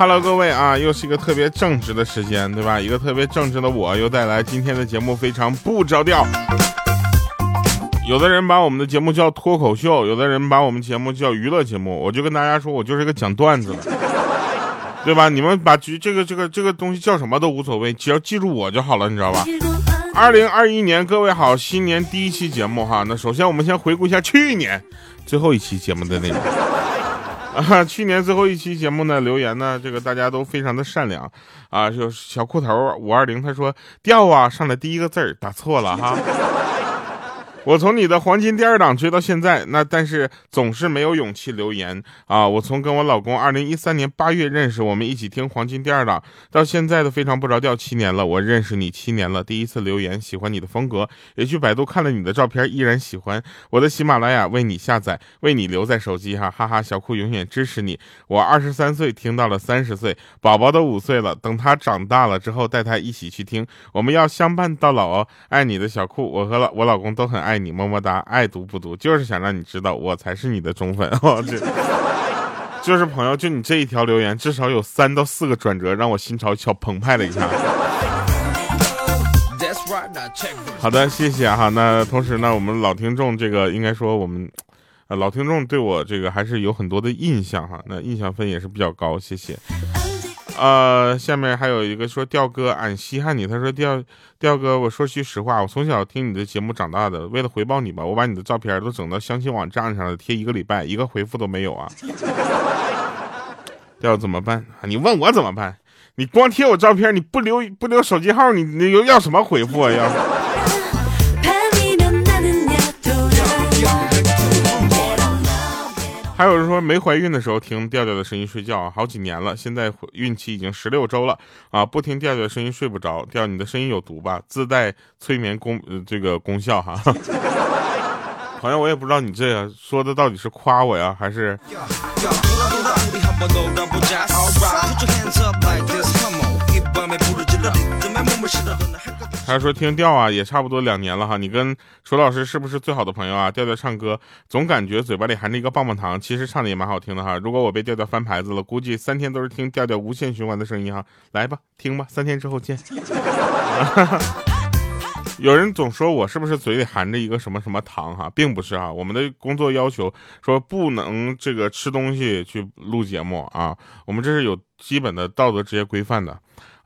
Hello，各位啊，又是一个特别正直的时间，对吧？一个特别正直的我又带来今天的节目，非常不着调。有的人把我们的节目叫脱口秀，有的人把我们节目叫娱乐节目。我就跟大家说，我就是个讲段子的，对吧？你们把这这个这个这个东西叫什么都无所谓，只要记住我就好了，你知道吧？二零二一年，各位好，新年第一期节目哈。那首先我们先回顾一下去年最后一期节目的内容啊。去年最后一期节目呢，留言呢，这个大家都非常的善良啊。就小裤头五二零他说掉啊，上来第一个字儿打错了哈。我从你的黄金第二档追到现在，那但是总是没有勇气留言啊！我从跟我老公二零一三年八月认识，我们一起听黄金第二档，到现在的非常不着调七年了。我认识你七年了，第一次留言喜欢你的风格，也去百度看了你的照片，依然喜欢。我的喜马拉雅为你下载，为你留在手机哈，哈哈！小酷永远支持你。我二十三岁听到了三十岁，宝宝都五岁了，等他长大了之后带他一起去听，我们要相伴到老哦。爱你的小酷，我和老我老公都很爱。爱你么么哒，爱读不读，就是想让你知道我才是你的忠粉。这就是朋友，就你这一条留言，至少有三到四个转折，让我心潮小澎湃了一下。好的，谢谢哈。那同时呢，我们老听众这个应该说我们呃老听众对我这个还是有很多的印象哈。那印象分也是比较高，谢谢。呃，下面还有一个说调哥，俺稀罕你。他说调调哥，我说句实话，我从小听你的节目长大的，为了回报你吧，我把你的照片都整到相亲网站上了，贴一个礼拜，一个回复都没有啊。调怎么办？你问我怎么办？你光贴我照片，你不留不留手机号，你你要什么回复啊？要？还有人说没怀孕的时候听调调的声音睡觉，啊好几年了，现在孕期已经十六周了啊，不听调调的声音睡不着。调你的声音有毒吧？自带催眠功这个功效哈。朋友，我也不知道你这样说的到底是夸我呀，还是？他说听调啊，也差不多两年了哈。你跟楚老师是不是最好的朋友啊？调调唱歌总感觉嘴巴里含着一个棒棒糖，其实唱的也蛮好听的哈。如果我被调调翻牌子了，估计三天都是听调调无限循环的声音哈。来吧，听吧，三天之后见。有人总说我是不是嘴里含着一个什么什么糖哈，并不是哈。我们的工作要求说不能这个吃东西去录节目啊，我们这是有基本的道德职业规范的。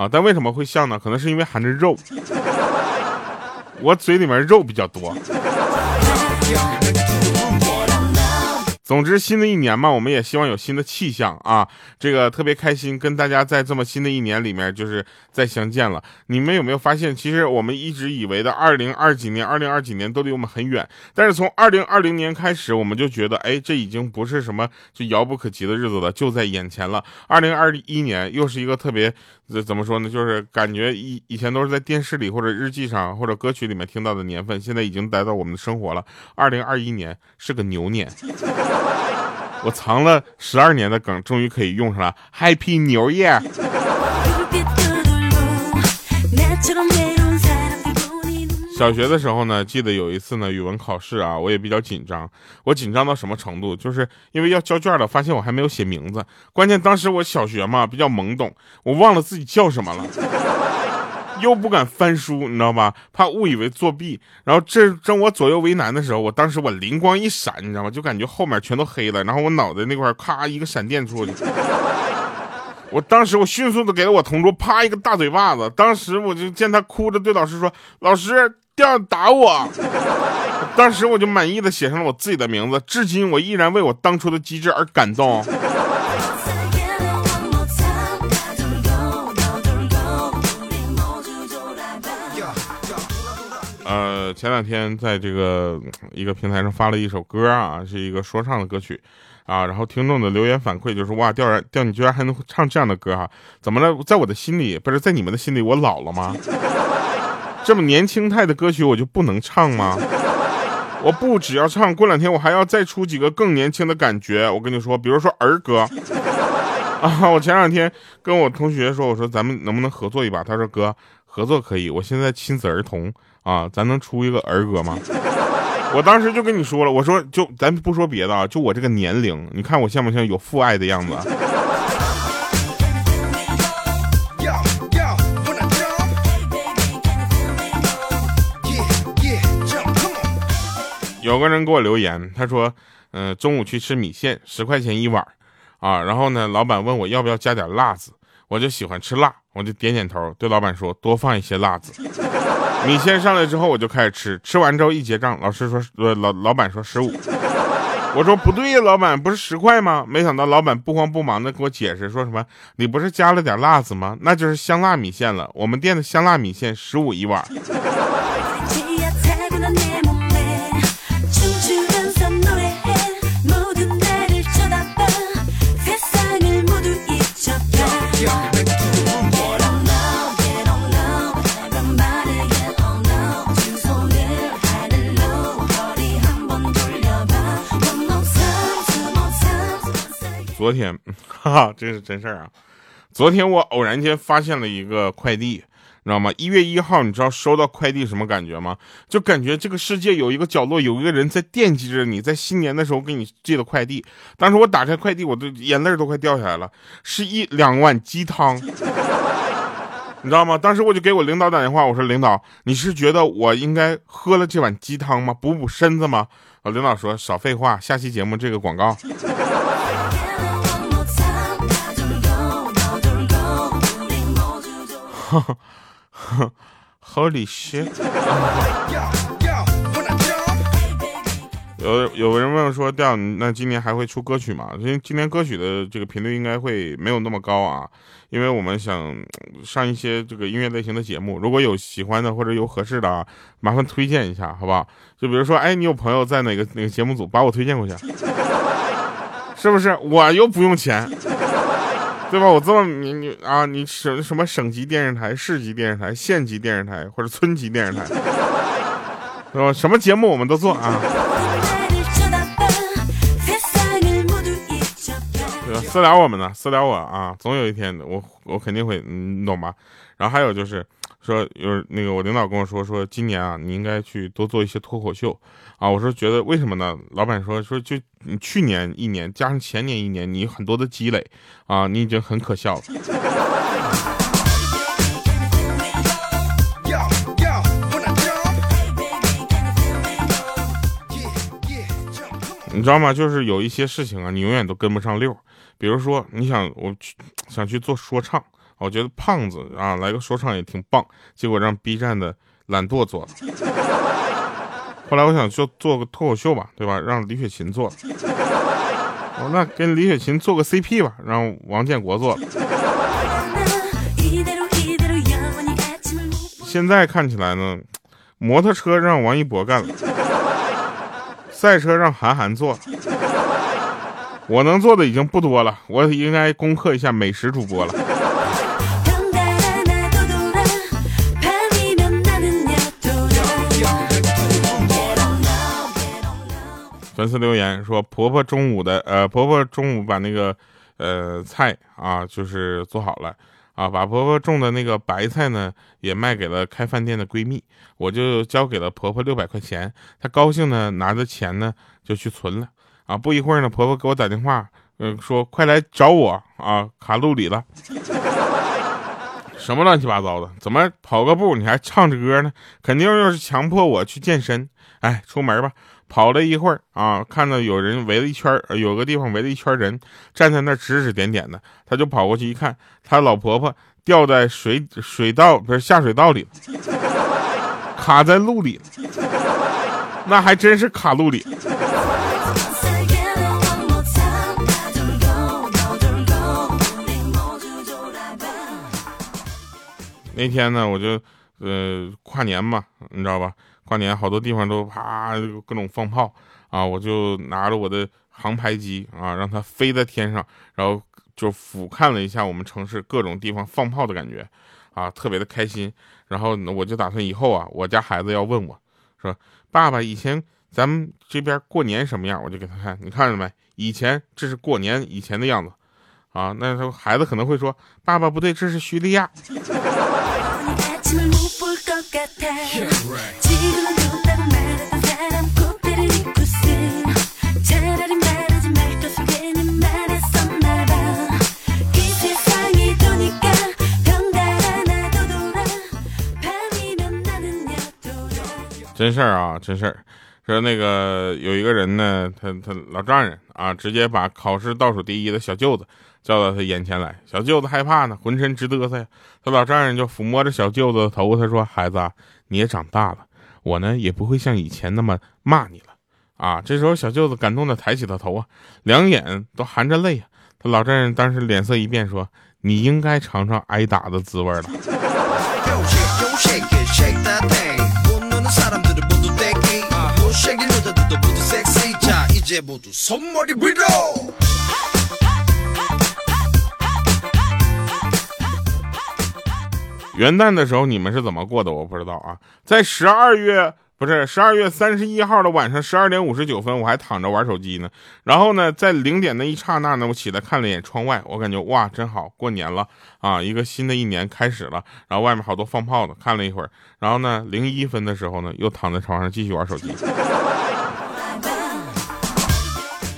啊，但为什么会像呢？可能是因为含着肉，我嘴里面肉比较多。总之，新的一年嘛，我们也希望有新的气象啊！这个特别开心，跟大家在这么新的一年里面，就是再相见了。你们有没有发现，其实我们一直以为的二零二几年、二零二几年都离我们很远，但是从二零二零年开始，我们就觉得，哎，这已经不是什么就遥不可及的日子了，就在眼前了。二零二一年又是一个特别，怎么说呢？就是感觉以以前都是在电视里或者日记上或者歌曲里面听到的年份，现在已经来到我们的生活了。二零二一年是个牛年。我藏了十二年的梗，终于可以用上了。Happy New Year！小学的时候呢，记得有一次呢，语文考试啊，我也比较紧张。我紧张到什么程度？就是因为要交卷了，发现我还没有写名字。关键当时我小学嘛，比较懵懂，我忘了自己叫什么了。又不敢翻书，你知道吧？怕误以为作弊。然后这正我左右为难的时候，我当时我灵光一闪，你知道吗？就感觉后面全都黑了，然后我脑袋那块咔一个闪电出去。我当时我迅速的给了我同桌啪一个大嘴巴子。当时我就见他哭着对老师说：“老师，掉打我。”当时我就满意的写上了我自己的名字。至今我依然为我当初的机智而感动。呃，前两天在这个一个平台上发了一首歌啊，是一个说唱的歌曲啊，然后听众的留言反馈就是哇，调然调你居然还能唱这样的歌哈？怎么了？在我的心里，不是在你们的心里，我老了吗？这么年轻态的歌曲我就不能唱吗？我不只要唱，过两天我还要再出几个更年轻的感觉。我跟你说，比如说儿歌啊，我前两天跟我同学说，我说咱们能不能合作一把？他说哥，合作可以我现在亲子儿童啊咱能出一个儿歌吗？我当时就跟你说了我说就咱不说别的啊就我这个年龄你看我像不像有父爱的样子有个人给我留言他说嗯中午去吃米线十块钱一碗啊然后呢老板问我要不要加点辣子我就喜欢吃辣。我就点点头，对老板说多放一些辣子。米线上来之后，我就开始吃，吃完之后一结账，老师说，呃，老老板说十五。我说不对呀，老板不是十块吗？没想到老板不慌不忙的给我解释，说什么你不是加了点辣子吗？那就是香辣米线了。我们店的香辣米线十五一碗。昨天，哈哈，这是真事儿啊！昨天我偶然间发现了一个快递，你知道吗？一月一号，你知道收到快递什么感觉吗？就感觉这个世界有一个角落有一个人在惦记着你，在新年的时候给你寄的快递。当时我打开快递，我的眼泪都快掉下来了，是一两碗鸡汤，你知道吗？当时我就给我领导打电话，我说：“领导，你是觉得我应该喝了这碗鸡汤吗？补补身子吗？”我领导说：“少废话，下期节目这个广告。” Holy shit！有有人问说，调那今年还会出歌曲吗？因为今年歌曲的这个频率应该会没有那么高啊，因为我们想上一些这个音乐类型的节目，如果有喜欢的或者有合适的啊，麻烦推荐一下，好不好？就比如说，哎，你有朋友在哪个哪个节目组，把我推荐过去，是不是？我又不用钱。对吧？我这么你你啊，你省什么省级电视台、市级电视台、县级电视台或者村级电视台，是吧？什么节目我们都做啊。对吧？私聊我们呢，私聊我啊，总有一天我我肯定会，你懂吧？然后还有就是说，有那个我领导跟我说，说今年啊，你应该去多做一些脱口秀啊。我说觉得为什么呢？老板说说就你去年一年加上前年一年，你很多的积累啊，你已经很可笑了。你知道吗？就是有一些事情啊，你永远都跟不上溜。比如说，你想我去想去做说唱。我觉得胖子啊，来个说唱也挺棒。结果让 B 站的懒惰做了。后来我想就做个脱口秀吧，对吧？让李雪琴做。我说那跟李雪琴做个 CP 吧，让王建国做。现在看起来呢，摩托车让王一博干了，赛车让韩寒做。我能做的已经不多了，我应该攻克一下美食主播了。粉丝留言说：“婆婆中午的，呃，婆婆中午把那个，呃，菜啊，就是做好了，啊，把婆婆种的那个白菜呢，也卖给了开饭店的闺蜜，我就交给了婆婆六百块钱，她高兴呢，拿着钱呢就去存了，啊，不一会儿呢，婆婆给我打电话，嗯，说快来找我啊，卡路里了，什么乱七八糟的，怎么跑个步你还唱着歌呢？肯定又是强迫我去健身，哎，出门吧。”跑了一会儿啊，看到有人围了一圈有个地方围了一圈人，站在那指指点点的，他就跑过去一看，他老婆婆掉在水水道不是下水道里，卡在路里，那还真是卡路里。那天呢，我就呃跨年嘛，你知道吧？跨年好多地方都啪各种放炮啊！我就拿着我的航拍机啊，让它飞在天上，然后就俯瞰了一下我们城市各种地方放炮的感觉，啊，特别的开心。然后我就打算以后啊，我家孩子要问我，说爸爸以前咱们这边过年什么样，我就给他看，你看着没？以前这是过年以前的样子，啊，那他孩子可能会说，爸爸不对，这是叙利亚。真事儿啊，真事儿。说那个有一个人呢，他他老丈人啊，直接把考试倒数第一的小舅子叫到他眼前来。小舅子害怕呢，浑身直嘚瑟呀。他老丈人就抚摸着小舅子的头，他说：“孩子，你也长大了，我呢也不会像以前那么骂你了。”啊，这时候小舅子感动的抬起了头啊，两眼都含着泪啊。他老丈人当时脸色一变，说：“你应该尝尝挨打的滋味了。”元旦的时候你们是怎么过的？我不知道啊。在十二月不是十二月三十一号的晚上十二点五十九分，我还躺着玩手机呢。然后呢，在零点的一刹那呢，我起来看了一眼窗外，我感觉哇，真好，过年了啊，一个新的一年开始了。然后外面好多放炮的，看了一会儿。然后呢，零一分的时候呢，又躺在床上继续玩手机。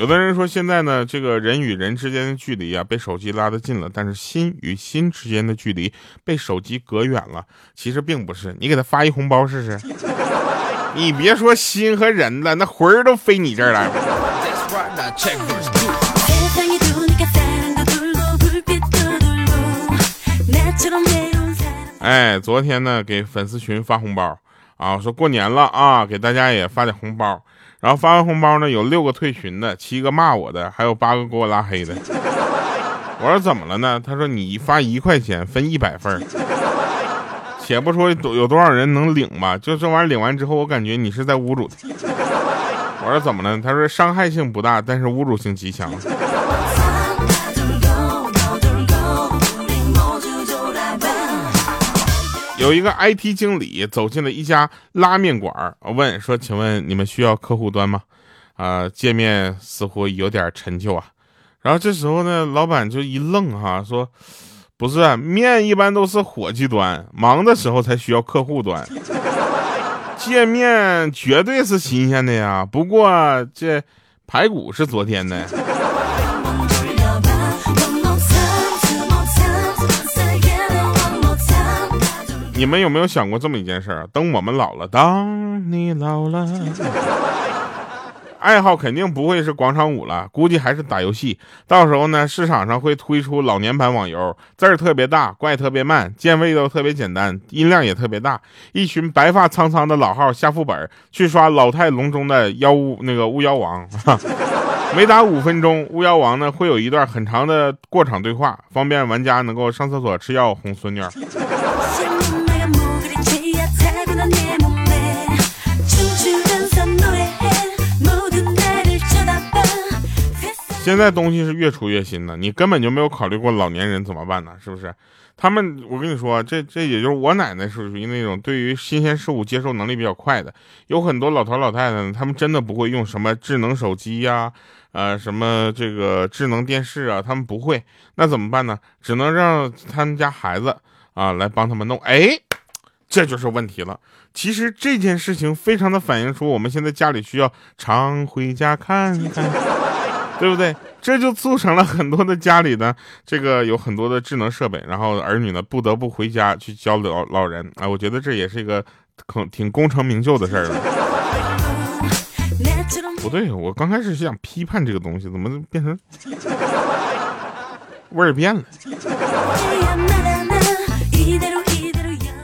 有的人说，现在呢，这个人与人之间的距离啊，被手机拉得近了，但是心与心之间的距离被手机隔远了。其实并不是，你给他发一红包试试，你别说心和人了，那魂儿都飞你这儿来了。哎，昨天呢，给粉丝群发红包啊，说过年了啊，给大家也发点红包。然后发完红包呢，有六个退群的，七个骂我的，还有八个给我拉黑的。我说怎么了呢？他说你发一块钱分一百份且不说有多少人能领吧，就这玩意儿领完之后，我感觉你是在侮辱他。我说怎么了？他说伤害性不大，但是侮辱性极强。有一个 IT 经理走进了一家拉面馆，问说：“请问你们需要客户端吗？”啊，界面似乎有点陈旧啊。然后这时候呢，老板就一愣哈，说：“不是，面一般都是伙计端，忙的时候才需要客户端。界面绝对是新鲜的呀，不过这排骨是昨天的。”你们有没有想过这么一件事儿？等我们老了，当你老了，爱好肯定不会是广场舞了，估计还是打游戏。到时候呢，市场上会推出老年版网游，字儿特别大，怪特别慢，键位都特别简单，音量也特别大。一群白发苍苍的老号下副本去刷老态龙钟的妖巫那个巫妖王，每打五分钟，巫妖王呢会有一段很长的过场对话，方便玩家能够上厕所、吃药、哄孙女。现在东西是越出越新的，你根本就没有考虑过老年人怎么办呢？是不是？他们，我跟你说，这这也就是我奶奶是属于那种对于新鲜事物接受能力比较快的。有很多老头老太太，他们真的不会用什么智能手机呀，呃，什么这个智能电视啊，他们不会。那怎么办呢？只能让他们家孩子啊来帮他们弄。哎，这就是问题了。其实这件事情非常的反映出我们现在家里需要常回家看看。对不对？这就促成了很多的家里呢，这个有很多的智能设备，然后儿女呢不得不回家去教老老人啊。我觉得这也是一个可挺功成名就的事儿。不对，我刚开始是想批判这个东西，怎么变成味儿变了？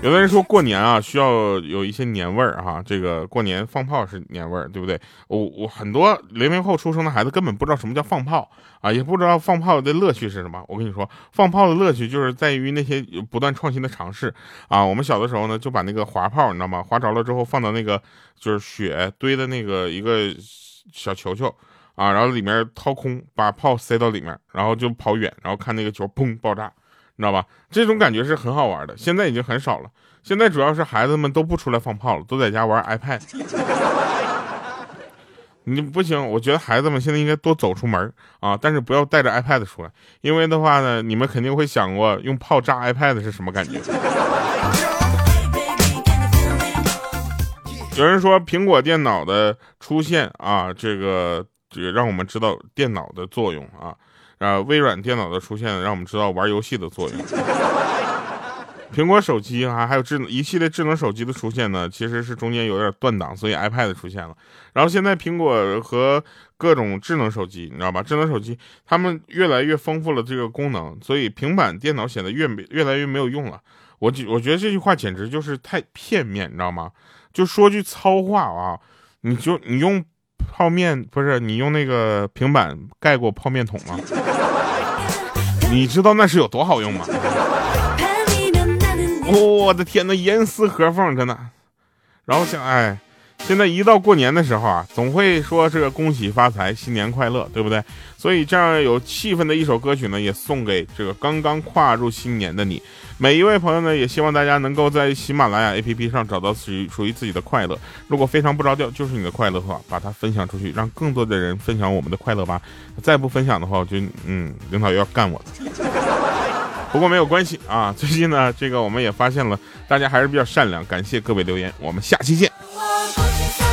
有的人说过年啊，需要有一些年味儿哈。这个过年放炮是年味儿，对不对？我我很多零零后出生的孩子根本不知道什么叫放炮啊，也不知道放炮的乐趣是什么。我跟你说，放炮的乐趣就是在于那些不断创新的尝试啊。我们小的时候呢，就把那个滑炮，你知道吗？滑着了之后放到那个就是雪堆的那个一个小球球啊，然后里面掏空，把炮塞到里面，然后就跑远，然后看那个球砰爆炸。你知道吧？这种感觉是很好玩的，现在已经很少了。现在主要是孩子们都不出来放炮了，都在家玩 iPad。你不行，我觉得孩子们现在应该多走出门啊，但是不要带着 iPad 出来，因为的话呢，你们肯定会想过用炮炸 iPad 是什么感觉。有人说苹果电脑的出现啊，这个也让我们知道电脑的作用啊。啊，微软电脑的出现让我们知道玩游戏的作用。苹果手机啊，还有智能一系列智能手机的出现呢，其实是中间有点断档，所以 iPad 出现了。然后现在苹果和各种智能手机，你知道吧？智能手机他们越来越丰富了这个功能，所以平板电脑显得越越来越没有用了。我我觉得这句话简直就是太片面，你知道吗？就说句糙话啊，你就你用泡面不是你用那个平板盖过泡面桶吗？你知道那是有多好用吗？我的天呐，严丝合缝，真的。然后想，哎，现在一到过年的时候啊，总会说这个恭喜发财，新年快乐，对不对？所以这样有气氛的一首歌曲呢，也送给这个刚刚跨入新年的你。每一位朋友呢，也希望大家能够在喜马拉雅 APP 上找到属于属于自己的快乐。如果非常不着调就是你的快乐的话，把它分享出去，让更多的人分享我们的快乐吧。再不分享的话，我就嗯，领导又要干我了。不过没有关系啊，最近呢，这个我们也发现了，大家还是比较善良，感谢各位留言，我们下期见。Oh,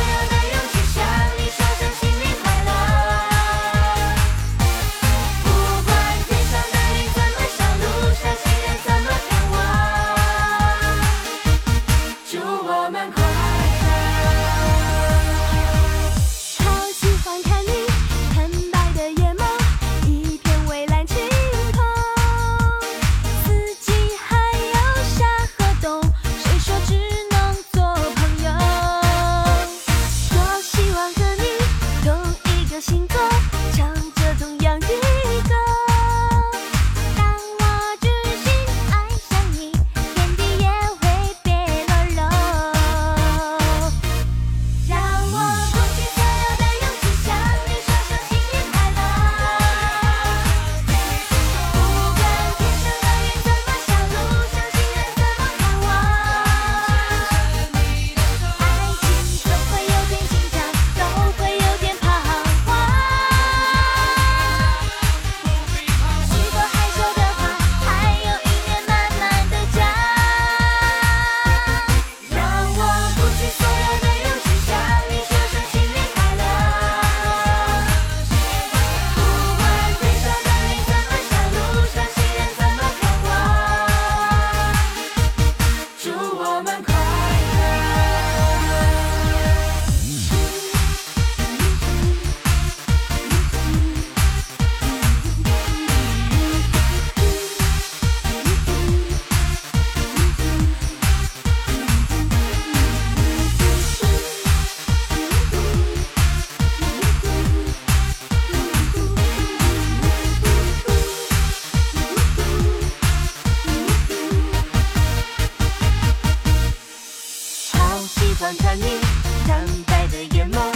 喜欢看你惨白的眼眸。